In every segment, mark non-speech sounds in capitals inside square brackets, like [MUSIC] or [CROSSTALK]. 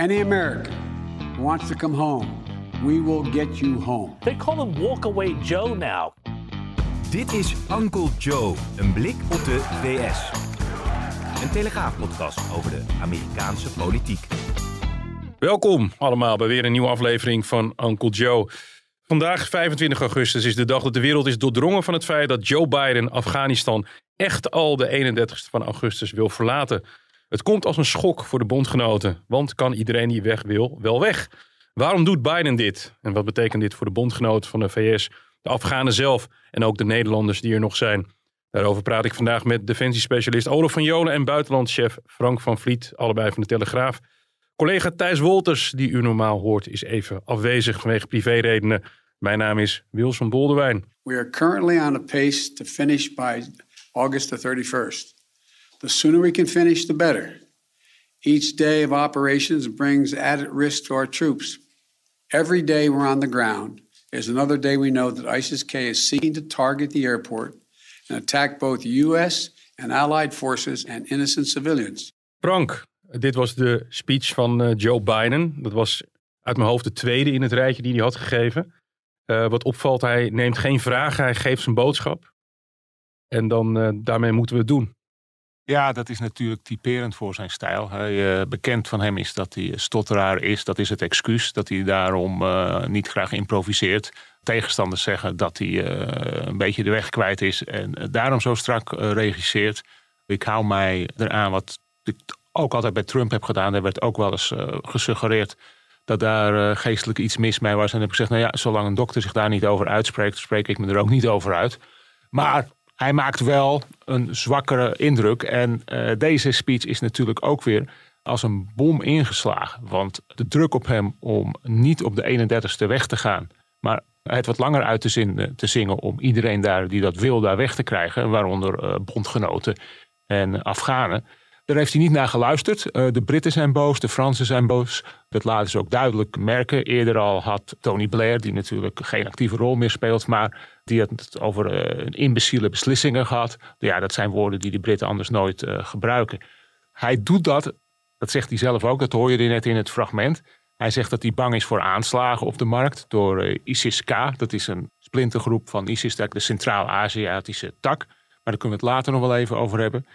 Any American who wants to come home, we will get you home. They call him Walkaway Joe now. Dit is Uncle Joe, een blik op de VS. Een telegraafpodcast over de Amerikaanse politiek. Welkom allemaal bij weer een nieuwe aflevering van Uncle Joe. Vandaag, 25 augustus, is de dag dat de wereld is doordrongen van het feit dat Joe Biden Afghanistan echt al de 31ste van augustus wil verlaten. Het komt als een schok voor de bondgenoten, want kan iedereen die weg wil wel weg? Waarom doet Biden dit? En wat betekent dit voor de bondgenoten van de VS, de Afghanen zelf en ook de Nederlanders die er nog zijn? Daarover praat ik vandaag met defensiespecialist Olaf van Jolen en buitenlandchef Frank van Vliet, allebei van de Telegraaf. Collega Thijs Wolters, die u normaal hoort, is even afwezig vanwege privéredenen. Mijn naam is Wilson Boldewijn. We are currently on a pace to finish by August the 31st. The sooner we can finish, the better. Each day of operations brings added risk to our troops. Every day we're on the ground is another day we know that ISIS-K is seeking to target the airport and attack both U.S. and allied forces and innocent civilians. Frank, dit was de speech van uh, Joe Biden. Dat was uit mijn hoofd de tweede in het rijtje die hij had gegeven. Uh, wat opvalt, hij neemt geen vragen, hij geeft zijn boodschap. En dan uh, daarmee moeten we het doen. Ja, dat is natuurlijk typerend voor zijn stijl. Hij, bekend van hem is dat hij stotteraar is. Dat is het excuus. Dat hij daarom uh, niet graag improviseert. Tegenstanders zeggen dat hij uh, een beetje de weg kwijt is. En daarom zo strak regisseert. Ik hou mij eraan wat ik ook altijd bij Trump heb gedaan. Er werd ook wel eens gesuggereerd dat daar geestelijk iets mis mee was. En heb ik gezegd, nou ja, zolang een dokter zich daar niet over uitspreekt... spreek ik me er ook niet over uit. Maar hij maakt wel een zwakkere indruk. En uh, deze speech is natuurlijk ook weer als een bom ingeslagen. Want de druk op hem om niet op de 31ste weg te gaan, maar het wat langer uit te, te zingen om iedereen daar die dat wil daar weg te krijgen, waaronder uh, bondgenoten en Afghanen. Daar heeft hij niet naar geluisterd. Uh, de Britten zijn boos, de Fransen zijn boos. Dat laten ze ook duidelijk merken. Eerder al had Tony Blair, die natuurlijk geen actieve rol meer speelt, maar die had het over uh, imbeciele beslissingen gehad. Ja, dat zijn woorden die de Britten anders nooit uh, gebruiken. Hij doet dat, dat zegt hij zelf ook, dat hoor je net in het fragment. Hij zegt dat hij bang is voor aanslagen op de markt door ISIS-K. Dat is een splintergroep van ISIS, de Centraal-Aziatische tak. Maar daar kunnen we het later nog wel even over hebben.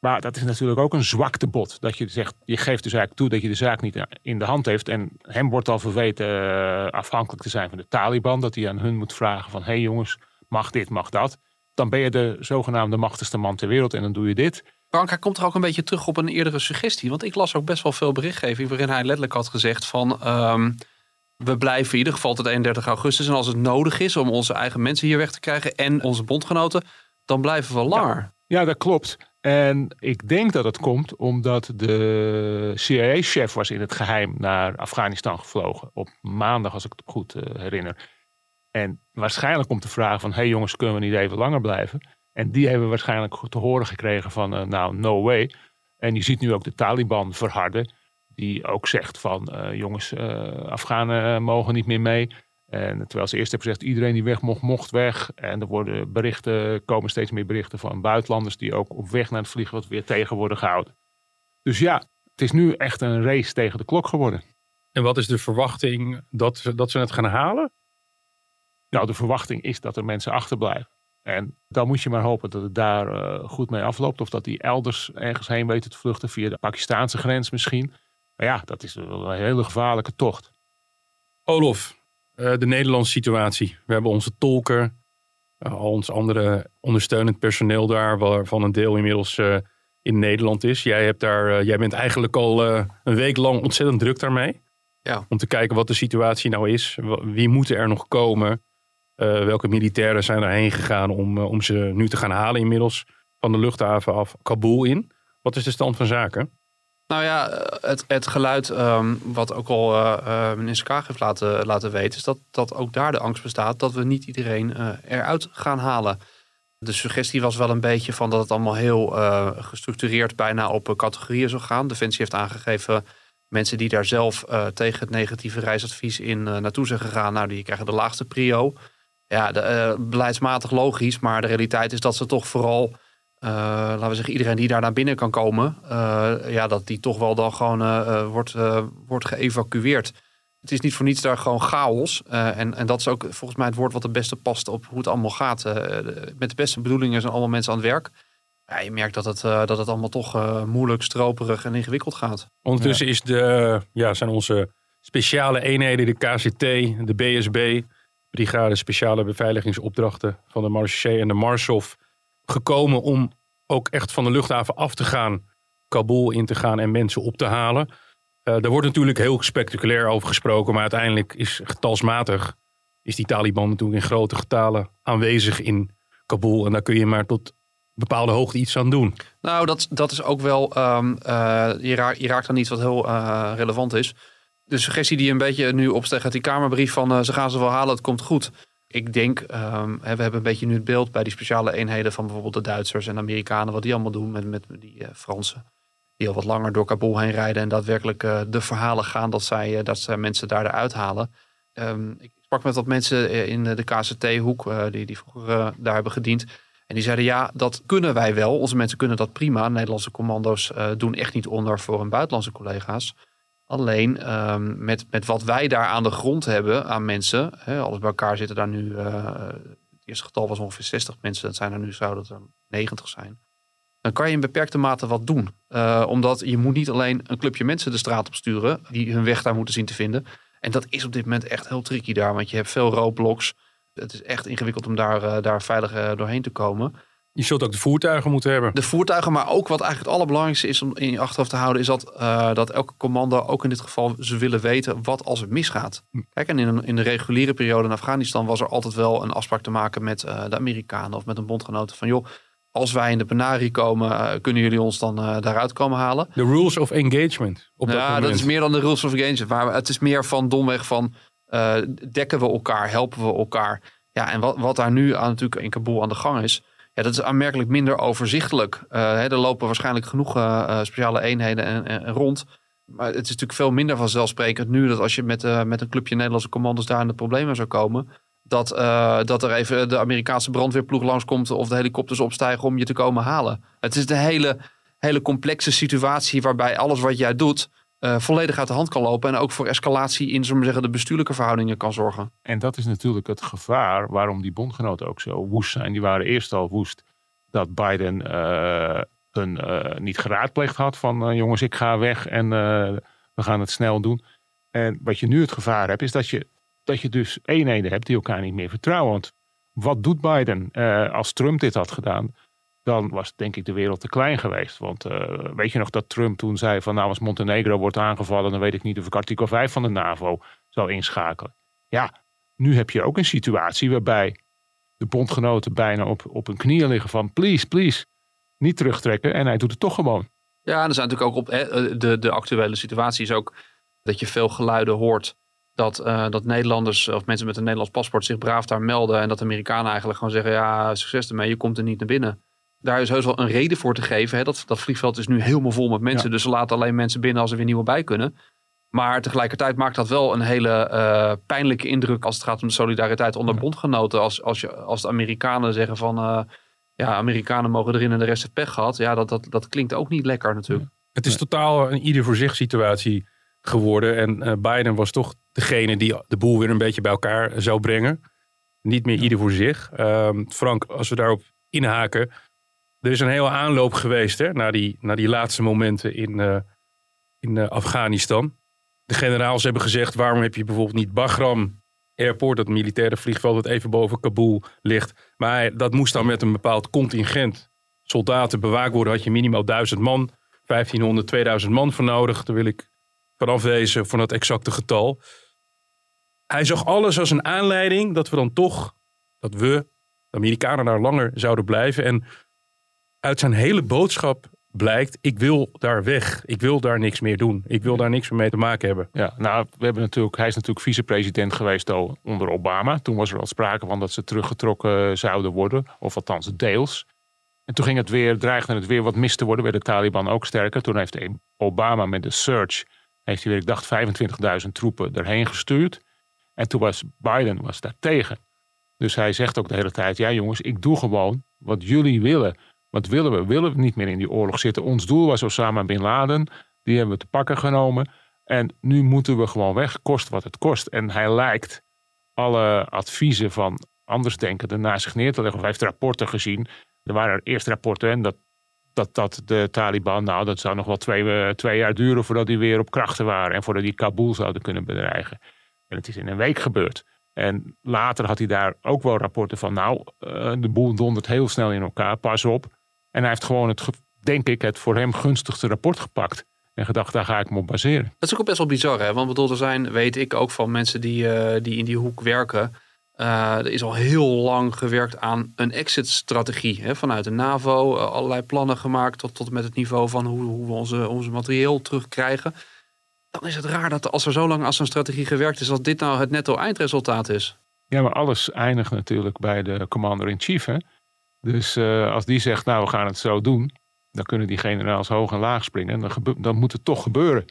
Maar dat is natuurlijk ook een zwaktebod. Dat je zegt, je geeft de zaak toe dat je de zaak niet in de hand heeft. En hem wordt al verweten uh, afhankelijk te zijn van de Taliban. Dat hij aan hun moet vragen van, hé hey jongens, mag dit, mag dat. Dan ben je de zogenaamde machtigste man ter wereld en dan doe je dit. Frank, hij komt er ook een beetje terug op een eerdere suggestie. Want ik las ook best wel veel berichtgeving waarin hij letterlijk had gezegd van... Um, we blijven in ieder geval tot 31 augustus. En als het nodig is om onze eigen mensen hier weg te krijgen en onze bondgenoten, dan blijven we langer. Ja, ja dat klopt. En ik denk dat het komt omdat de CIA-chef was in het geheim naar Afghanistan gevlogen. Op maandag, als ik het goed uh, herinner. En waarschijnlijk om te vragen van... hé hey jongens, kunnen we niet even langer blijven? En die hebben waarschijnlijk te horen gekregen van... Uh, nou, no way. En je ziet nu ook de Taliban verharden. Die ook zegt van... Uh, jongens, Afghanen mogen niet meer mee. En terwijl ze eerst hebben gezegd, iedereen die weg mocht, mocht weg. En er worden berichten, komen steeds meer berichten van buitenlanders die ook op weg naar het vliegveld weer tegen worden gehouden. Dus ja, het is nu echt een race tegen de klok geworden. En wat is de verwachting dat, dat ze het gaan halen? Nou, de verwachting is dat er mensen achterblijven. En dan moet je maar hopen dat het daar uh, goed mee afloopt. Of dat die elders ergens heen weten te vluchten via de Pakistaanse grens misschien. Maar ja, dat is wel een hele gevaarlijke tocht. Olof, uh, de Nederlandse situatie. We hebben onze tolken, uh, al ons andere ondersteunend personeel daar, waarvan een deel inmiddels uh, in Nederland is. Jij, hebt daar, jij bent eigenlijk al een week lang ontzettend druk daarmee. Ja. Om te kijken wat de situatie nou is. Wie moeten er nog komen? welke militairen zijn erheen gegaan om, om ze nu te gaan halen inmiddels van de luchthaven af Kabul in? Wat is de stand van zaken? Nou ja, het, het geluid um, wat ook al uh, minister Kaag heeft laten, laten weten... is dat, dat ook daar de angst bestaat dat we niet iedereen uh, eruit gaan halen. De suggestie was wel een beetje van dat het allemaal heel gestructureerd... bijna op categorieën zou gaan. Defensie heeft aangegeven mensen die daar zelf tegen het negatieve reisadvies in naartoe zijn gegaan... nou, die krijgen de laagste prio. Ja, beleidsmatig logisch, maar de realiteit is dat ze toch vooral eh, laten we zeggen, iedereen die daar naar binnen kan komen, eh, ja, dat die toch wel dan gewoon eh, wordt, eh, wordt geëvacueerd. Het is niet voor niets daar gewoon chaos. Eh, en, en dat is ook volgens mij het woord wat het beste past op hoe het allemaal gaat. Eh, met de beste bedoelingen zijn allemaal mensen aan het werk. Ja, je merkt dat het, eh, dat het allemaal toch eh, moeilijk, stroperig en ingewikkeld gaat. Ondertussen is de, ja, zijn onze speciale eenheden, de KCT, de BSB, Brigade Speciale Beveiligingsopdrachten van de Marché en de Marshof, gekomen om ook echt van de luchthaven af te gaan, Kabul in te gaan en mensen op te halen. Eh daar wordt natuurlijk heel spectaculair over gesproken, maar uiteindelijk is getalsmatig is die Taliban natuurlijk in grote getalen aanwezig in Kabul. En daar kun je maar tot bepaalde hoogte iets aan doen. Nou, dat, dat is ook wel. eh, je, raakt, je raakt iets wat heel eh, relevant is. De suggestie die een beetje nu opstegt die Kamerbrief van ze gaan ze wel halen, het komt goed. Ik denk, ehm, we hebben een beetje nu het beeld bij die speciale eenheden van bijvoorbeeld de Duitsers en Amerikanen, wat die allemaal doen met, met die eh, Fransen. Die al wat langer door Kabul heen rijden en daadwerkelijk eh, de verhalen gaan dat zij, eh, dat zij mensen daar eruit halen. Ehm, ik sprak met wat mensen in de KCT-hoek, die, die vroeger daar hebben gediend. En die zeiden, ja, dat kunnen wij wel. Onze mensen kunnen dat prima. Nederlandse commando's doen echt niet onder voor hun buitenlandse collega's. Alleen ehm, met, met wat wij daar aan de grond hebben aan mensen. Hè, alles bij elkaar zitten daar nu. eh, het eerste getal was ongeveer 60 mensen. Dat zijn er nu, zouden het er 90 zijn. Dan kan je in beperkte mate wat doen. Eh, omdat je moet niet alleen een clubje mensen de straat op sturen. die hun weg daar moeten zien te vinden. En dat is op dit moment echt heel tricky daar. Want je hebt veel roadblocks. Het is echt ingewikkeld om daar, eh, daar veilig doorheen te komen. Je zult ook de voertuigen moeten hebben. De voertuigen, maar ook wat eigenlijk het allerbelangrijkste is om in je achterhoofd te houden, is dat, eh, dat elke commando, ook in dit geval, ze willen weten wat als het misgaat. Kijk, en in, een, in de reguliere periode in Afghanistan was er altijd wel een afspraak te maken met eh, de Amerikanen of met een bondgenoot van joh, als wij in de Benari komen, eh, kunnen jullie ons dan daaruit komen halen? De rules of engagement. Op dat ja, dat is meer dan de rules of engagement. Maar het is meer van domweg van dekken we elkaar, helpen we elkaar. Ja, en wat, wat daar nu aan, natuurlijk in Kabul aan de gang is, ja, dat is aanmerkelijk minder overzichtelijk. Eh, hè, er lopen waarschijnlijk genoeg eh, eh, speciale eenheden en, rond. Maar het is natuurlijk veel minder vanzelfsprekend nu dat als je met, met een clubje Nederlandse commando's daar in de problemen zou komen. Dat, dat er even de Amerikaanse brandweerploeg langskomt of de helikopters opstijgen om je te komen halen. Het is de hele, hele complexe situatie waarbij alles wat jij doet eh, volledig uit de hand kan lopen. En ook voor escalatie in zeggen, de bestuurlijke verhoudingen kan zorgen. En dat is natuurlijk het gevaar waarom die bondgenoten ook zo woest zijn. Die waren eerst al woest dat Biden eh hun eh, niet geraadpleegd had van jongens, ik ga weg en we gaan het snel doen. En wat je nu het gevaar hebt, is dat je, dat je dus eenheden hebt die elkaar niet meer vertrouwen. Want wat doet Biden? Als Trump dit had gedaan, dan was denk ik de wereld te klein geweest. Want eh, weet je nog dat Trump toen zei van nou als Montenegro wordt aangevallen, dan weet ik niet of ik artikel 5 van de NAVO zal inschakelen. Ja, nu heb je ook een situatie waarbij de bondgenoten bijna op, op hun knieën liggen van please, please, niet terugtrekken. En hij doet het toch gewoon. Ja, en er zijn natuurlijk ook op hè, de, de actuele situatie is ook dat je veel geluiden hoort dat, eh, dat Nederlanders of mensen met een Nederlands paspoort zich braaf daar melden en dat Amerikanen eigenlijk gewoon zeggen ja succes ermee, je komt er niet naar binnen. Daar is heus wel een reden voor te geven. Hè. Dat, dat vliegveld is nu helemaal vol met mensen, Ja. dus ze laten alleen mensen binnen als er weer nieuwe bij kunnen. Maar tegelijkertijd maakt dat wel een hele eh, pijnlijke indruk als het gaat om de solidariteit onder bondgenoten. Als, als, je, als de Amerikanen zeggen van eh, ja, Amerikanen mogen erin en de rest heeft pech gehad. Ja, dat, dat, dat klinkt ook niet lekker natuurlijk. Het is totaal een ieder voor zich situatie geworden. En eh, Biden was toch degene die de boel weer een beetje bij elkaar zou brengen. Niet meer ieder voor zich. Ehm, Frank, als we daarop inhaken. Er is een hele aanloop geweest hè, naar, die, naar die laatste momenten in, eh, in eh, Afghanistan. De generaals hebben gezegd, waarom heb je bijvoorbeeld niet Bagram Airport, dat militaire vliegveld dat even boven Kabul ligt. Maar dat moest dan met een bepaald contingent soldaten bewaakt worden. Had je minimaal 1000 man, 1500, 2000 man voor nodig. Daar wil ik van afwezen van dat exacte getal. Hij zag alles als een aanleiding dat we dan toch, dat we, de Amerikanen, daar langer zouden blijven. En uit zijn hele boodschap blijkt, ik wil daar weg. Ik wil daar niks meer doen. Ik wil daar niks meer mee te maken hebben. Ja, nou, we hebben natuurlijk, hij is natuurlijk vicepresident geweest al onder Obama. Toen was er al sprake van dat ze teruggetrokken zouden worden. Of althans deels. En toen ging het weer, dreigde het weer wat mis te worden. Werd de Taliban ook sterker. Toen heeft Obama met de surge, heeft hij weer, ik dacht, 25.000 troepen erheen gestuurd. En toen was Biden was daar tegen. Dus hij zegt ook de hele tijd, ja jongens, ik doe gewoon wat jullie willen. Wat willen we? Willen niet meer in die oorlog zitten? Ons doel was Osama Bin Laden. Die hebben we te pakken genomen. En nu moeten we gewoon weg, kost wat het kost. En hij lijkt alle adviezen van andersdenkenden naar zich neer te leggen. Of hij heeft rapporten gezien. Er waren eerst rapporten en dat, dat, dat de Taliban, nou dat zou nog wel twee, eh, twee jaar duren voordat die weer op krachten waren. En voordat die Kabul zouden kunnen bedreigen. En het is in een week gebeurd. En later had hij daar ook wel rapporten van, nou, eh, de boel dondert heel snel in elkaar, pas op. En hij heeft gewoon het, denk ik, het voor hem gunstigste rapport gepakt. En gedacht, daar ga ik me op baseren. Dat is ook best wel bizar, hè? Want bedoel, er zijn, weet ik ook van mensen die, eh, die in die hoek werken. Uh, er is al heel lang gewerkt aan een exit-strategie. Vanuit de NAVO, uh, allerlei plannen gemaakt tot, tot met het niveau van hoe, hoe we onze, onze materieel terugkrijgen. Dan is het raar dat als er zo lang aan zo'n strategie gewerkt is, dat dit nou het netto eindresultaat is. Ja, maar alles eindigt natuurlijk bij de commander-in-chief. Dus uh, als die zegt, nou we gaan het zo doen, dan kunnen die generaals hoog en laag springen. En dan, dan moet het toch gebeuren.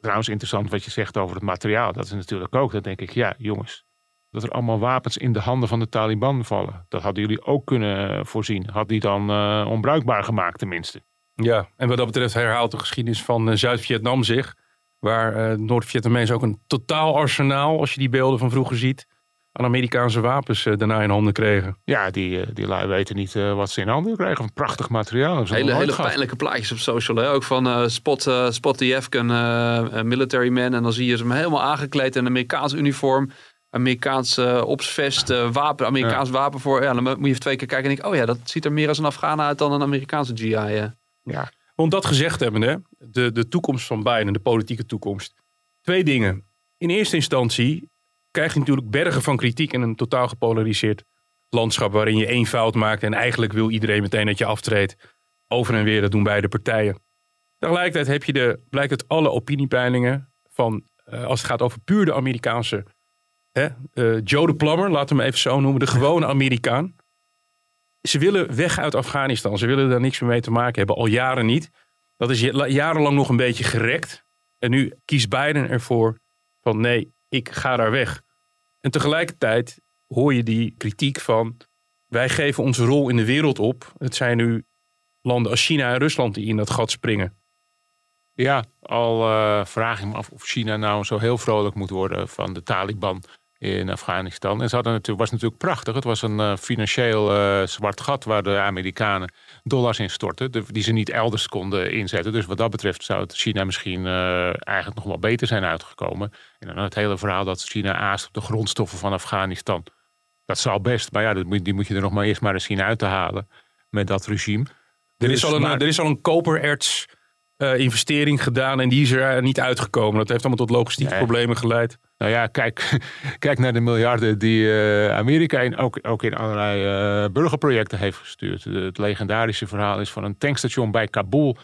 Trouwens, interessant wat je zegt over het materiaal. Dat is natuurlijk ook, dan denk ik, ja jongens, dat er allemaal wapens in de handen van de Taliban vallen. Dat hadden jullie ook kunnen voorzien. Had die dan uh, onbruikbaar gemaakt tenminste. Ja, en wat dat betreft herhaalt de geschiedenis van uh, Zuid-Vietnam zich. Waar uh, Noord-Vietnamezen ook een totaal arsenaal, als je die beelden van vroeger ziet, aan Amerikaanse wapens daarna in handen kregen. Ja, die, die lui weten niet wat ze in handen krijgen. Een prachtig materiaal. Hele, hele pijnlijke plaatjes op social. Hè? Ook van Spot, Spot the Afghan military man. En dan zie je ze hem helemaal aangekleed in een Amerikaans uniform. Amerikaanse opsvest, uh, wapen, Amerikaans ja. wapen voor. Ja, dan moet je even twee keer kijken en denk ik, oh ja, dat ziet er meer als een Afghaan uit dan een Amerikaanse GI. Ja. ja. Om dat gezegd hebben, hè, de, de toekomst van Biden, de politieke toekomst. Twee dingen. In eerste instantie krijg je natuurlijk bergen van kritiek in een totaal gepolariseerd landschap waarin je één fout maakt en eigenlijk wil iedereen meteen dat je aftreedt. Over en weer, dat doen beide partijen. Tegelijkertijd heb je de, blijkt uit alle opiniepeilingen van, uh, als het gaat over puur de Amerikaanse Hè? Uh, Joe de Plummer, laten we hem even zo noemen, de gewone Amerikaan. Ze willen weg uit Afghanistan. Ze willen daar niks meer mee te maken hebben, al jaren niet. Dat is jarenlang nog een beetje gerekt. En nu kiest Biden ervoor van nee, ik ga daar weg. En tegelijkertijd hoor je die kritiek van wij geven onze rol in de wereld op. Het zijn nu landen als China en Rusland die in dat gat springen. Ja, al uh, vraag ik me af of China nou zo heel vrolijk moet worden van de Taliban in Afghanistan. En ze hadden natuurlijk, was natuurlijk prachtig. Het was een uh, financieel uh, zwart gat waar de Amerikanen dollars in stortten. De, die ze niet elders konden inzetten. Dus wat dat betreft zou het China misschien uh, eigenlijk nog wel beter zijn uitgekomen. En dan het hele verhaal dat China aast op de grondstoffen van Afghanistan. Dat zou best, maar ja, dat, die moet je er nog maar eerst maar eens zien uit te halen met dat regime. Er, dus, is, al een, maar, er is al een kopererts uh, investering gedaan en die is er niet uitgekomen. Dat heeft allemaal tot logistieke nee. problemen geleid. Nou ja, kijk, [LAUGHS] kijk naar de miljarden die uh, Amerika in, ook, ook in allerlei uh, burgerprojecten heeft gestuurd. Het legendarische verhaal is van een tankstation bij Kabul.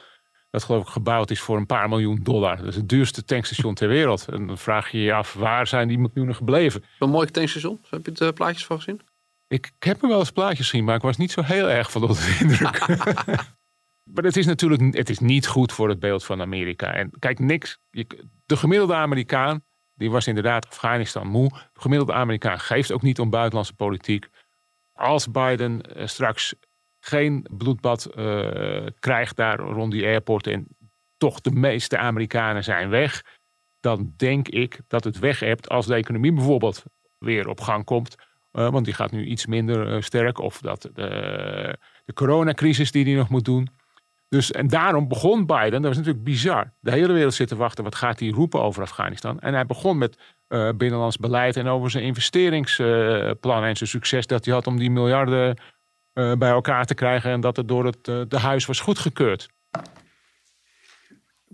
Dat geloof ik gebouwd is voor een paar miljoen dollar. Dat is het duurste tankstation ter wereld. En dan vraag je je af, waar zijn die miljoenen gebleven? Een mooi tankstation. Heb je het plaatjes van gezien? Ik, ik heb er wel eens plaatjes gezien, maar ik was niet zo heel erg van onder de indruk. [LAUGHS] Maar het is natuurlijk het is niet goed voor het beeld van Amerika. En kijk, niks. De gemiddelde Amerikaan, die was inderdaad Afghanistan moe. De gemiddelde Amerikaan geeft ook niet om buitenlandse politiek. Als Biden uh, straks geen bloedbad uh, krijgt daar rond die airport en toch de meeste Amerikanen zijn weg, dan denk ik dat het weg hebt als de economie bijvoorbeeld weer op gang komt. Uh, want die gaat nu iets minder sterk. Of dat de, de coronacrisis die hij nog moet doen. Dus, en daarom begon Biden, dat was natuurlijk bizar. De hele wereld zit te wachten, wat gaat hij roepen over Afghanistan? En hij begon met uh, binnenlands beleid en over zijn investeringsplan uh, en zijn succes dat hij had om die miljarden uh, bij elkaar te krijgen en dat het door het de huis was goedgekeurd.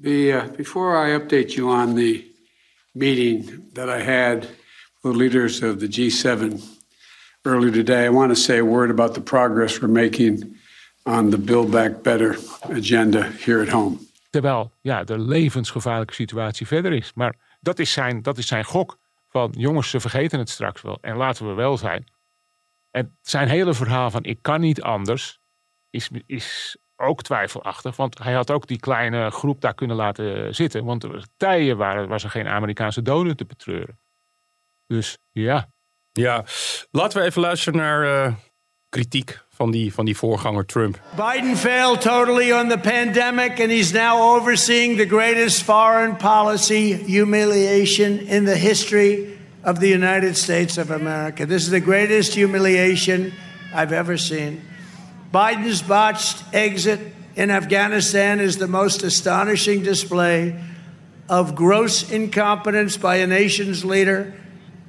The, before I update you on the meeting that I had with leaders of the G7 earlier today, I want to say a word about the progress we're making on the Build Back Better agenda here at home. Terwijl ja, de levensgevaarlijke situatie verder is. Maar dat is zijn, dat is zijn gok. Van jongens, ze vergeten het straks wel. En laten we wel zijn. En zijn hele verhaal van ik kan niet anders is, is ook twijfelachtig. Want hij had ook die kleine groep daar kunnen laten zitten. Want er waren tijden waar, was er geen Amerikaanse doden te betreuren. Dus ja. Ja, laten we even luisteren naar uh, kritiek van die, van die voorganger Trump. Biden failed totally on the pandemic, and he's now overseeing the greatest foreign policy humiliation in the history of the United States of America. This is the greatest humiliation I've ever seen. Biden's botched exit in Afghanistan is the most astonishing display of gross incompetence by a nation's leader,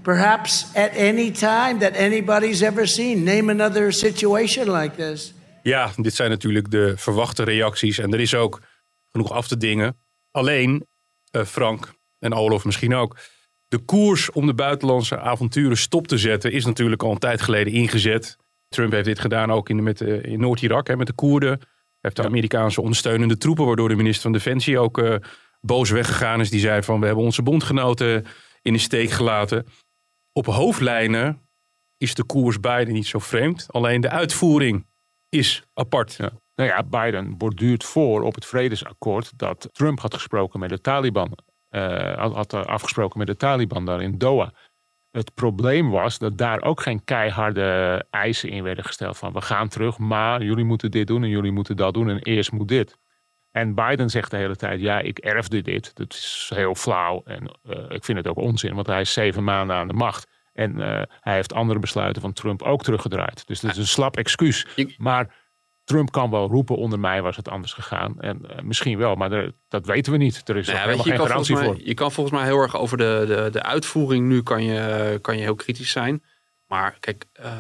perhaps at any time that anybody's ever seen. Name another situation like this. Ja, dit zijn natuurlijk de verwachte reacties. En er is ook genoeg af te dingen. Alleen, uh, Frank en Olof misschien ook. De koers om de buitenlandse avonturen stop te zetten is natuurlijk al een tijd geleden ingezet. Trump heeft dit gedaan ook in, met, uh, in Noord-Irak met de Koerden. Hij heeft de Amerikaanse ondersteunende troepen, waardoor de minister van Defensie ook uh, boos weggegaan is. Die zei van we hebben onze bondgenoten in de steek gelaten. Op hoofdlijnen is de koers beide niet zo vreemd. Alleen de uitvoering is apart. Nou ja, Biden borduurt voor op het vredesakkoord dat Trump had gesproken met de Taliban. Uh, had afgesproken met de Taliban daar in Doha. Het probleem was dat daar ook geen keiharde eisen in werden gesteld van we gaan terug, maar jullie moeten dit doen en jullie moeten dat doen en eerst moet dit. En Biden zegt de hele tijd, ja, ik erfde dit. Dat is heel flauw en uh, ik vind het ook onzin, want hij is zeven maanden aan de macht. En uh, hij heeft andere besluiten van Trump ook teruggedraaid. Dus dat is een slap excuus. Maar Trump kan wel roepen, onder mij was het anders gegaan. En uh, misschien wel, maar er, dat weten we niet. Er is nou helemaal je, geen garantie mij, voor. Je kan volgens mij heel erg over de, de, de uitvoering nu kan je, kan je heel kritisch zijn. Maar kijk, uh,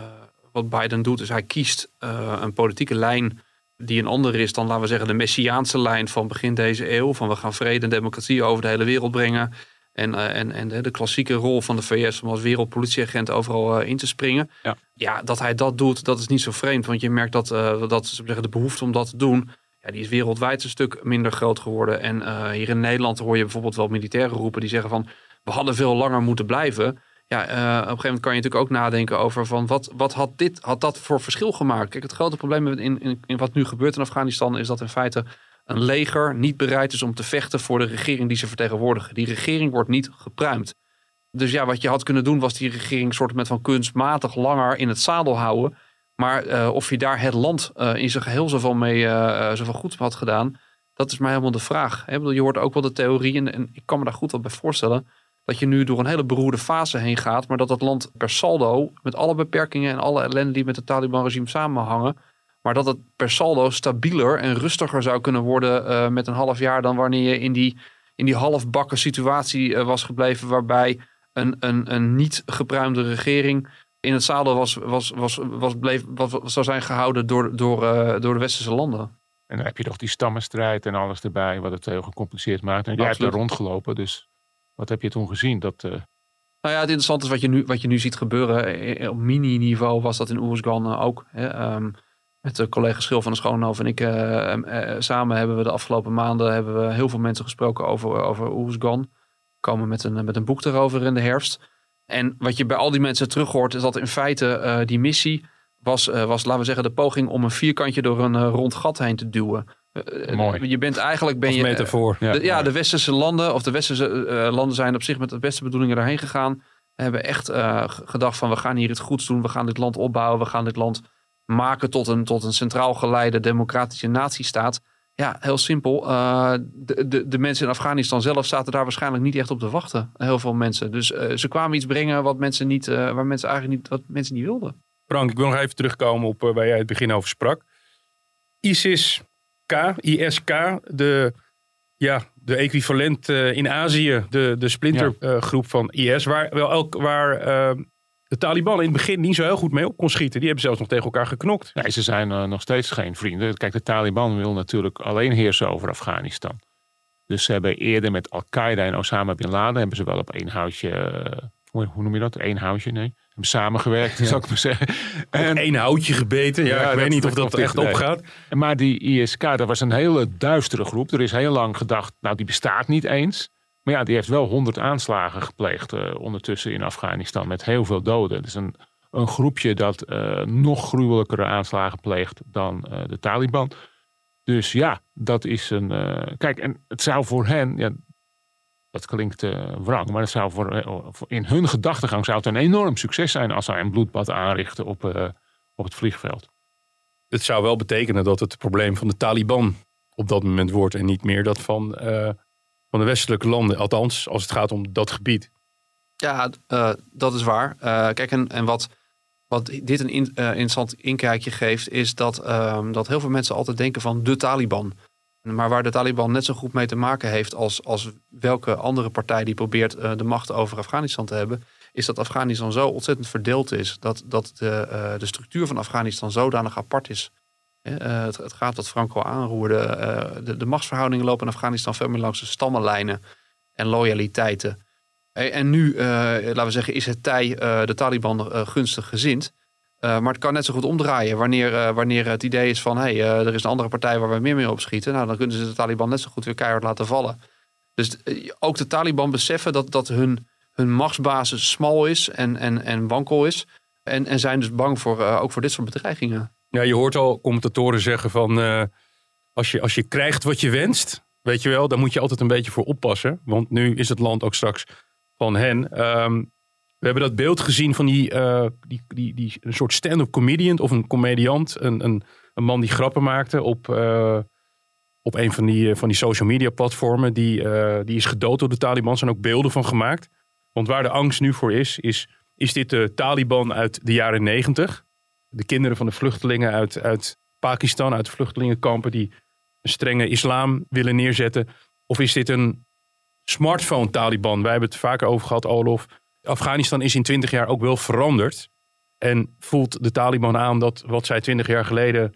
wat Biden doet is hij kiest uh, een politieke lijn die een andere is dan, laten we zeggen, de messiaanse lijn van begin deze eeuw. Van we gaan vrede en democratie over de hele wereld brengen. En, uh, en, en de, klassieke rol van de VS om als wereldpolitieagent overal uh, in te springen. Ja. ja. dat hij dat doet, dat is niet zo vreemd. Want je merkt dat, uh, dat zeggen, de behoefte om dat te doen, ja, die is wereldwijd een stuk minder groot geworden. En hier in Nederland hoor je bijvoorbeeld wel militairen roepen die zeggen van, we hadden veel langer moeten blijven. Ja, op een gegeven moment kan je natuurlijk ook nadenken over van wat, wat had, dit, had dat voor verschil gemaakt? Kijk, het grote probleem in, in, in wat nu gebeurt in Afghanistan is dat in feite een leger niet bereid is om te vechten voor de regering die ze vertegenwoordigen. Die regering wordt niet gepruimd. Dus ja, wat je had kunnen doen was die regering soort met van kunstmatig langer in het zadel houden. Maar uh, of je daar het land uh, in zijn geheel zoveel, mee, uh, zoveel goed had gedaan, dat is maar helemaal de vraag. Hè? Je hoort ook wel de theorieën, en ik kan me daar goed wat bij voorstellen, dat je nu door een hele beroerde fase heen gaat, maar dat het land per saldo, met alle beperkingen en alle ellende die met het Taliban-regime samenhangen, maar dat het per saldo stabieler en rustiger zou kunnen worden uh, met een half jaar dan wanneer je in die, in die halfbakken situatie uh, was gebleven waarbij een, een, een niet gepruimde regering in het zadel was, was, was, was, bleef, was, was zou zijn gehouden door, door, uh, door de westerse landen. En dan heb je toch die stammenstrijd en alles erbij, wat het heel gecompliceerd maakt. En jij hebt er rondgelopen, dus wat heb je toen gezien? Dat, Nou ja, het interessante is wat je nu, wat je nu ziet gebeuren. Op mini-niveau was dat in Oersgan ook. Hè. Um, met de collega Schil van de Schoonhoven en ik uh, uh, samen hebben we de afgelopen maanden hebben we heel veel mensen gesproken over, over Gone. Komen met een, met een boek erover in de herfst. En wat je bij al die mensen terug hoort, is dat in feite uh, die missie was, was, laten we zeggen, de poging om een vierkantje door een rond gat heen te duwen. Mooi. Je bent eigenlijk ben je. metafoor. De, ja, ja, de westerse landen, of de westerse landen zijn op zich met de beste bedoelingen daarheen gegaan. Hebben echt gedacht van we gaan hier iets goeds doen, we gaan dit land opbouwen, we gaan dit land maken tot een, tot een centraal geleide democratische natiestaat. Ja, heel simpel. Uh, de, de, de mensen in Afghanistan zelf zaten daar waarschijnlijk niet echt op te wachten. Heel veel mensen. Dus uh, ze kwamen iets brengen wat mensen niet, uh, waar mensen eigenlijk niet, wat mensen niet wilden. Frank, ik wil nog even terugkomen op waar jij het begin over sprak. ISIS-K, ISK, de, ja, de equivalent in Azië, de, de splintergroep ja. van IS, waar, wel elk, waar de Taliban in het begin niet zo heel goed mee op kon schieten. Die hebben zelfs nog tegen elkaar geknokt. Nee, ze zijn uh, nog steeds geen vrienden. Kijk, de Taliban wil natuurlijk alleen heersen over Afghanistan. Dus ze hebben eerder met Al-Qaeda en Osama Bin Laden... hebben ze wel op één houtje... Uh, hoe, hoe, noem je dat? Eén houtje, nee. Hebben samengewerkt, [LAUGHS] ja. zou ik maar zeggen. En één houtje gebeten. Ja, ja ik dat, weet niet of dat, dat echt opgaat. Maar die ISK, dat was een hele duistere groep. Er is heel lang gedacht, nou die bestaat niet eens... Maar ja, die heeft wel honderd aanslagen gepleegd uh, ondertussen in Afghanistan met heel veel doden. Het een, een groepje dat uh, nog gruwelijkere aanslagen pleegt dan uh, de Taliban. Dus ja, dat is een. kijk, en het zou voor hen, ja, dat klinkt wrang, maar het zou voor, in hun gedachtegang zou het een enorm succes zijn als zij een bloedbad aanrichten op, op het vliegveld. Het zou wel betekenen dat het probleem van de Taliban op dat moment wordt en niet meer dat van, eh, van de westelijke landen. Althans, als het gaat om dat gebied. Ja, uh, dat is waar. Uh, kijk, en, en wat, wat dit een in, interessant inkijkje geeft, is dat, ehm, dat heel veel mensen altijd denken van de Taliban. Maar waar de Taliban net zo goed mee te maken heeft als, als welke andere partij die probeert de macht over Afghanistan te hebben, is dat Afghanistan zo ontzettend verdeeld is. Dat, dat de, uh, de structuur van Afghanistan zodanig apart is. Uh, het, gaat wat Frank al aanroerde. Uh, de, machtsverhoudingen lopen in Afghanistan veel meer langs de stammenlijnen en loyaliteiten. En nu, laten we zeggen, is het tij de Taliban gunstig gezind. maar het kan net zo goed omdraaien. Wanneer, wanneer het idee is van hey, er is een andere partij waar we meer mee opschieten. Nou, dan kunnen ze de Taliban net zo goed weer keihard laten vallen. Dus ook de Taliban beseffen dat, dat hun hun machtsbasis smal is en, en, en wankel is. En, en zijn dus bang voor, ook voor dit soort bedreigingen. Ja, je hoort al commentatoren zeggen van uh, als, je, als je krijgt wat je wenst, weet je wel, dan moet je altijd een beetje voor oppassen. Want nu is het land ook straks van hen. Um, we hebben dat beeld gezien van die, uh, die, die, die een soort stand-up comedian of een comediant. Een, een, een man die grappen maakte op, op een van die, van die social media platformen. Die, die is gedood door de Taliban. Er zijn ook beelden van gemaakt. Want waar de angst nu voor is, is, is dit de Taliban uit de jaren negentig? De kinderen van de vluchtelingen uit, uit Pakistan, uit vluchtelingenkampen, die een strenge islam willen neerzetten? Of is dit een smartphone-Taliban? Wij hebben het vaker over gehad, Olof. Afghanistan is in twintig jaar ook wel veranderd. En voelt de Taliban aan dat wat zij twintig jaar geleden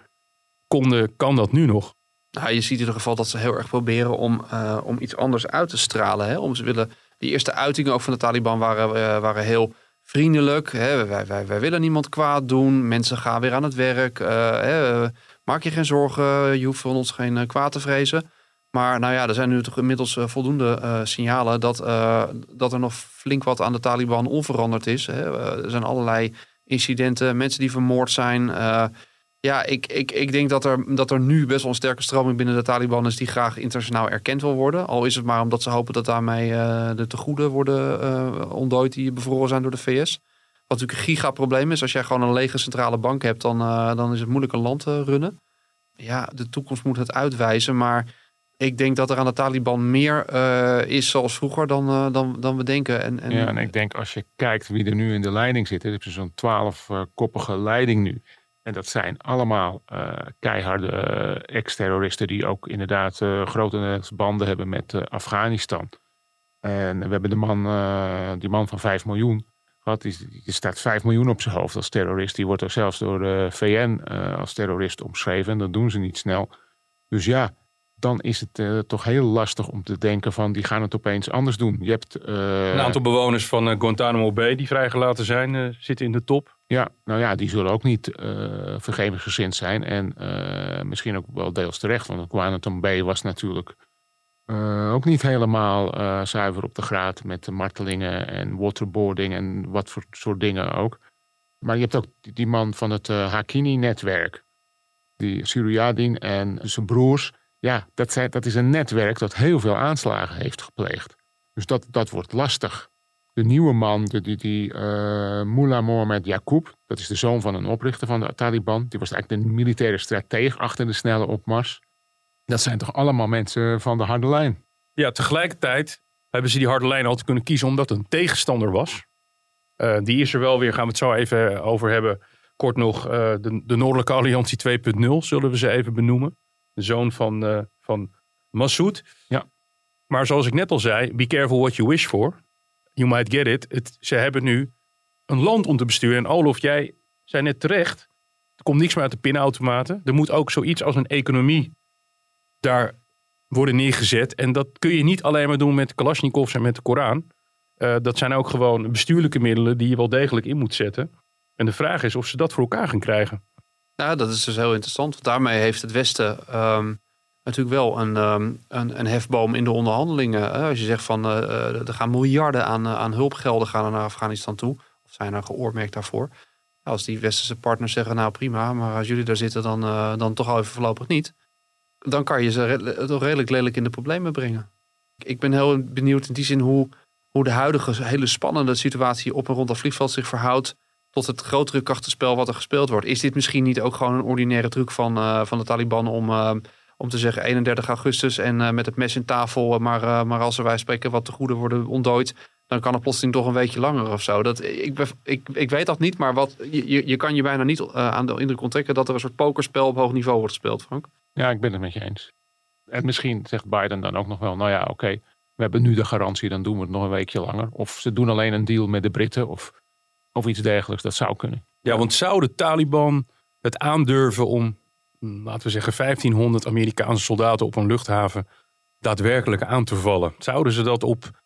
konden, kan dat nu nog? Nou, je ziet in ieder geval dat ze heel erg proberen om, uh, om iets anders uit te stralen. Hè? Om ze willen die eerste uitingen ook van de Taliban waren, uh, waren heel vriendelijk. Hè? Wij, wij, wij willen niemand kwaad doen. Mensen gaan weer aan het werk. Uh, hè? Maak je geen zorgen. Je hoeft van ons geen kwaad te vrezen. Maar nou ja, er zijn nu toch inmiddels voldoende signalen dat, dat er nog flink wat aan de Taliban onveranderd is. Hè? er zijn allerlei incidenten, mensen die vermoord zijn. Ja, ik, ik, ik denk dat er, dat er nu best wel een sterke stroming binnen de Taliban is die graag internationaal erkend wil worden. Al is het maar omdat ze hopen dat daarmee uh, de tegoeden worden uh, ontdooid die bevroren zijn door de VS. Wat natuurlijk een gigaprobleem is. Als jij gewoon een lege centrale bank hebt, dan, uh, dan is het moeilijk een land te runnen. Ja, de toekomst moet het uitwijzen. Maar ik denk dat er aan de Taliban meer is zoals vroeger dan, dan, dan we denken. En, en... Ja, en ik denk als je kijkt wie er nu in de leiding zit. Er is zo'n twaalfkoppige leiding nu. En dat zijn allemaal uh, keiharde uh, ex-terroristen die ook inderdaad uh, grotendeels banden hebben met Afghanistan. En we hebben de man, die man van 5 miljoen gehad. Die, die, staat 5 miljoen op zijn hoofd als terrorist. Die wordt ook zelfs door de VN als terrorist omschreven. En dat doen ze niet snel. Dus ja, dan is het toch heel lastig om te denken van die gaan het opeens anders doen. Je hebt, Een aantal bewoners van Guantanamo Bay die vrijgelaten zijn, zitten in de top. Ja, nou ja, die zullen ook niet vergevingsgezind zijn. En misschien ook wel deels terecht. Want Guantanamo Bay was natuurlijk ook niet helemaal zuiver op de graad. Met de martelingen en waterboarding en wat voor soort dingen ook. Maar je hebt ook die, die man van het Hakini-netwerk. Die Suryadin en zijn broers. Ja, dat, zijn, dat is een netwerk dat heel veel aanslagen heeft gepleegd. Dus dat, dat wordt lastig de nieuwe man, die, die, die uh, Mullah Mohammed Yaqub, dat is de zoon van een oprichter van de Taliban. Die was eigenlijk de militaire strateeg achter de snelle opmars. Dat zijn toch allemaal mensen van de harde lijn. Ja, tegelijkertijd hebben ze die harde lijn altijd kunnen kiezen omdat een tegenstander was. Uh, die is er wel weer, gaan we het zo even over hebben. Kort nog, uh, de, de Noordelijke Alliantie 2.0 zullen we ze even benoemen. De zoon van, uh, van Massoud. Ja. Maar zoals ik net al zei, be careful what you wish for you might get it. Het, ze hebben nu een land om te besturen. En Olof, jij zei net terecht. Er komt niks meer uit de pinautomaten. Er moet ook zoiets als een economie daar worden neergezet. En dat kun je niet alleen maar doen met Kalashnikovs en met de Koran. Uh, dat zijn ook gewoon bestuurlijke middelen die je wel degelijk in moet zetten. En de vraag is of ze dat voor elkaar gaan krijgen. Nou, dat is dus heel interessant. Want daarmee heeft het Westen um, natuurlijk wel een, ehm, een, een, hefboom in de onderhandelingen. Als je zegt van uh, er gaan miljarden aan, uh, aan hulpgelden gaan naar Afghanistan toe. Of zijn er geoormerkt daarvoor. Als die westerse partners zeggen, nou prima, maar als jullie daar zitten, dan, dan toch al even voorlopig niet. Dan kan je ze toch redelijk lelijk in de problemen brengen. Ik ben heel benieuwd in die zin hoe, hoe de huidige hele spannende situatie op en rond dat vliegveld zich verhoudt tot het grotere krachtenspel wat er gespeeld wordt. Is dit misschien niet ook gewoon een ordinaire truc van, uh, van de Taliban om, uh, om te zeggen 31 augustus en uh, met het mes in tafel, maar, maar als er wij spreken wat te goede worden ontdooid, dan kan het plotseling toch een weekje langer of zo. Dat, ik, ik, ik weet dat niet, maar wat, je, je kan je bijna niet aan de indruk onttrekken dat er een soort pokerspel op hoog niveau wordt gespeeld, Frank. Ja, ik ben het met je eens. En misschien zegt Biden dan ook nog wel, nou ja, oké, we hebben nu de garantie, dan doen we het nog een weekje langer. Of ze doen alleen een deal met de Britten of, of iets dergelijks. Dat zou kunnen. Ja, want zou de Taliban het aandurven om, hm, laten we zeggen, 1500 Amerikaanse soldaten op een luchthaven daadwerkelijk aan te vallen? Zouden ze dat op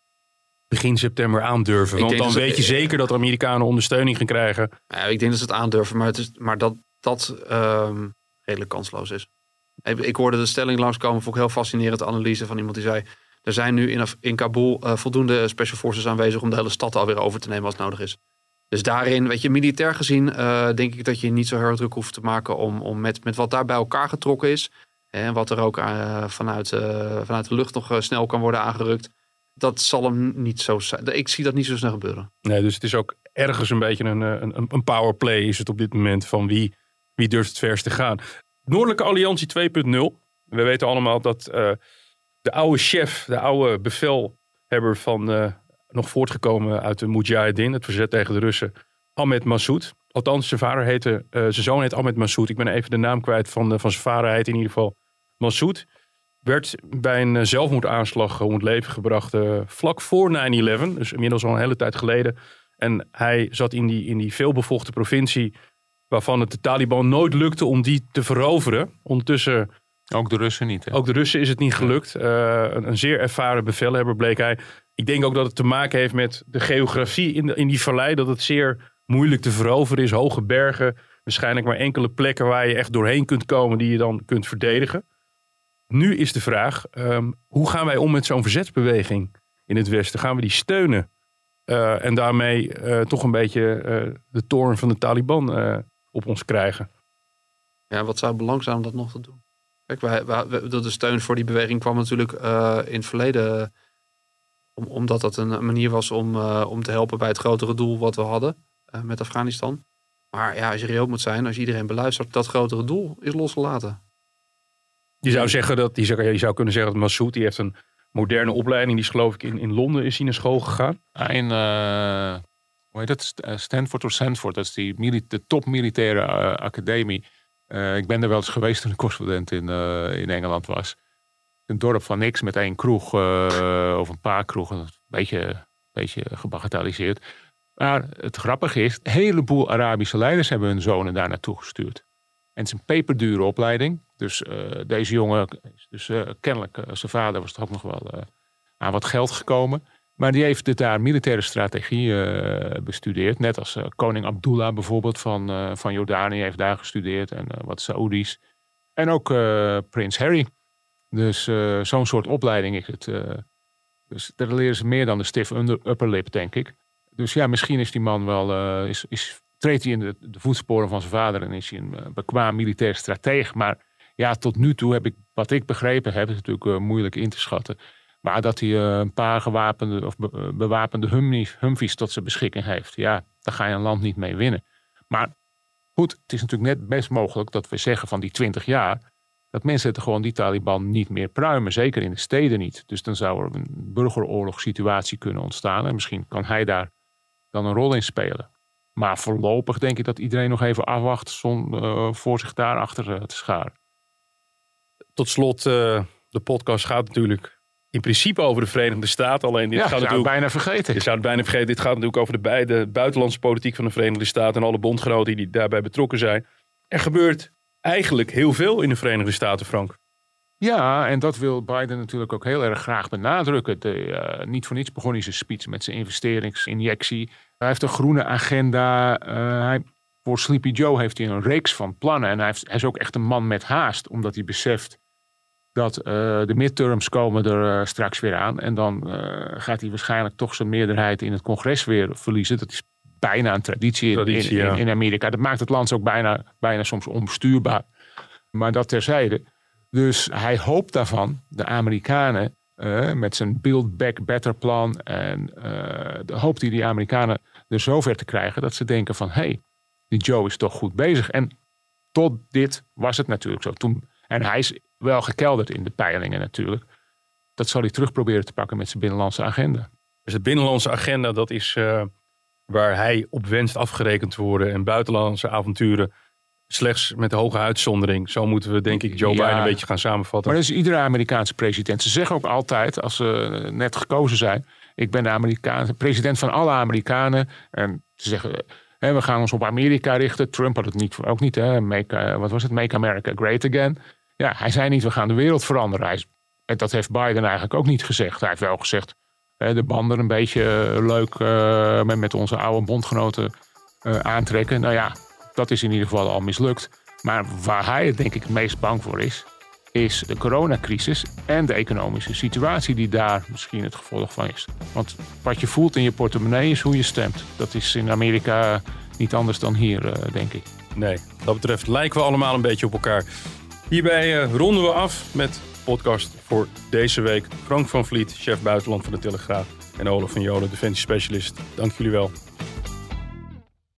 begin september aandurven? Want dan weet je zeker dat de Amerikanen ondersteuning gaan krijgen. Ja, ik denk dat ze het aandurven, maar, het is, maar dat dat um, redelijk kansloos is. Ik hoorde de stelling langskomen, vond ik heel fascinerend analyse van iemand die zei... Er zijn nu in, in Kabul uh, voldoende special forces aanwezig om de hele stad alweer over te nemen als het nodig is. Dus daarin, weet je, militair gezien, uh, denk ik dat je niet zo heel druk hoeft te maken om, om met, met wat daar bij elkaar getrokken is. En wat er ook uh, vanuit, vanuit de lucht nog snel kan worden aangerukt. Dat zal hem niet zo zijn. Ik zie dat niet zo snel gebeuren. Nee, dus het is ook ergens een beetje een, een, een powerplay is het op dit moment van wie, wie durft het verst te gaan. Noordelijke Alliantie 2.0. We weten allemaal dat de oude chef, de oude bevelhebber van nog voortgekomen uit de Mujahideen, het verzet tegen de Russen, Ahmed Massoud. Althans, zijn vader heette, uh, zijn zoon heet Ahmed Massoud. Ik ben even de naam kwijt van, uh, van zijn vader. Hij heet in ieder geval Massoud. Werd bij een zelfmoordaanslag om het leven gebracht vlak voor 9-11. Dus inmiddels al een hele tijd geleden. En hij zat in die, in die veelbevochten provincie waarvan het de Taliban nooit lukte om die te veroveren. Ondertussen ook de Russen niet. Hè? Ook de Russen is het niet gelukt. Uh, een, een, zeer ervaren bevelhebber bleek hij. Ik denk ook dat het te maken heeft met de geografie in, in die vallei. Dat het zeer moeilijk te veroveren is. Hoge bergen. Waarschijnlijk maar enkele plekken waar je echt doorheen kunt komen. Die je dan kunt verdedigen. Nu is de vraag. Um, hoe gaan wij om met zo'n verzetsbeweging in het Westen? Gaan we die steunen? Uh, en daarmee uh, toch een beetje de toorn van de Taliban op ons krijgen? Ja, wat zou belang zijn om dat nog te doen? Kijk, wij, de steun voor die beweging kwam natuurlijk in het verleden. Om, omdat dat een manier was om, uh, om te helpen bij het grotere doel wat we hadden uh, met Afghanistan. Maar ja, als je reëel moet zijn, als je iedereen beluistert, dat grotere doel is losgelaten. Je zou, zeggen dat, je zou, je zou kunnen zeggen dat Massoud, die heeft een moderne opleiding. Die is geloof ik in, in Londen is hij naar school gegaan. Ja, in, hoe heet dat? Stanford of Sanford. Dat is die de top militaire academie. Uh, ik ben er wel eens geweest toen ik correspondent in, uh, in Engeland was. Een dorp van niks met één kroeg uh, of een paar kroegen. Een beetje, beetje gebagatelliseerd. Maar het grappige is, een heleboel Arabische leiders hebben hun zonen daar naartoe gestuurd. En het is een peperdure opleiding. Dus deze jongen, dus, kennelijk, zijn vader was toch ook nog wel aan wat geld gekomen. Maar die heeft daar militaire strategie bestudeerd. Net als koning Abdullah bijvoorbeeld van, van Jordanië heeft daar gestudeerd. En wat Saoedi's. En ook prins Harry. Dus zo'n soort opleiding is het. dus daar leren ze meer dan de stiff upper lip, denk ik. Dus ja, misschien is die man wel... is, is, treedt hij in de, voetsporen van zijn vader en is hij een bekwaam militair strateeg. Maar ja, tot nu toe heb ik, wat ik begrepen heb, is natuurlijk moeilijk in te schatten maar dat hij eh, een paar gewapende of bewapende humvees tot zijn beschikking heeft. Ja, daar ga je een land niet mee winnen. Maar goed, het is natuurlijk net best mogelijk dat we zeggen van die 20 jaar. Dat mensen het gewoon die Taliban niet meer pruimen. Zeker in de steden niet. Dus dan zou er een burgeroorlogssituatie kunnen ontstaan. En misschien kan hij daar dan een rol in spelen. Maar voorlopig denk ik dat iedereen nog even afwacht zonder, uh, voor zich daarachter uh, te scharen. Tot slot, uh, de podcast gaat natuurlijk in principe over de Verenigde Staten. Alleen dit ja, gaat natuurlijk bijna vergeten. Je zou het bijna vergeten. Dit gaat natuurlijk over de, beide, buitenlandse politiek van de Verenigde Staten en alle bondgenoten die daarbij betrokken zijn. Er gebeurt eigenlijk heel veel in de Verenigde Staten, Frank. Ja, en dat wil Biden natuurlijk ook heel erg graag benadrukken. De, uh, niet voor niets begon hij zijn speech met zijn investeringsinjectie. Hij heeft een groene agenda. Uh, hij, voor Sleepy Joe heeft hij een reeks van plannen. En hij, is ook echt een man met haast, omdat hij beseft dat uh, de midterms komen er straks weer aan. En dan gaat hij waarschijnlijk toch zijn meerderheid in het congres weer verliezen. Dat is bijna een traditie, traditie in, in, in, Amerika. Dat maakt het land ook bijna, bijna soms onbestuurbaar. Maar dat terzijde. Dus hij hoopt daarvan, de Amerikanen, uh, met zijn Build Back Better plan. En uh, de hoop die die Amerikanen er zover te krijgen dat ze denken van... hé, hey, die Joe is toch goed bezig. En tot dit was het natuurlijk zo. Toen, en hij is wel gekelderd in de peilingen natuurlijk. Dat zal hij terug proberen te pakken met zijn binnenlandse agenda. Dus de binnenlandse agenda, dat is uh, waar hij op wenst afgerekend te worden. En buitenlandse avonturen slechts met de hoge uitzondering. Zo moeten we denk ik Joe ja, Biden een beetje gaan samenvatten. Maar dat is iedere Amerikaanse president. Ze zeggen ook altijd, als ze net gekozen zijn... ik ben de Amerikaanse president van alle Amerikanen. En ze zeggen, hè, we gaan ons op Amerika richten. Trump had het niet, ook niet, hè? Make, wat was het? Make America Great Again. Ja, hij zei niet, we gaan de wereld veranderen. Hij, dat heeft Biden eigenlijk ook niet gezegd. Hij heeft wel gezegd, de banden een beetje leuk uh, met, onze oude bondgenoten uh, aantrekken. Nou ja, dat is in ieder geval al mislukt. Maar waar hij denk ik meest bang voor is, is de coronacrisis en de economische situatie die daar misschien het gevolg van is. Want wat je voelt in je portemonnee is hoe je stemt. Dat is in Amerika niet anders dan hier, denk ik. Nee, dat betreft lijken we allemaal een beetje op elkaar. Hierbij ronden we af met podcast voor deze week. Frank van Vliet, chef buitenland van de Telegraaf. En Olaf van Jolen, defensie specialist. Dank jullie wel.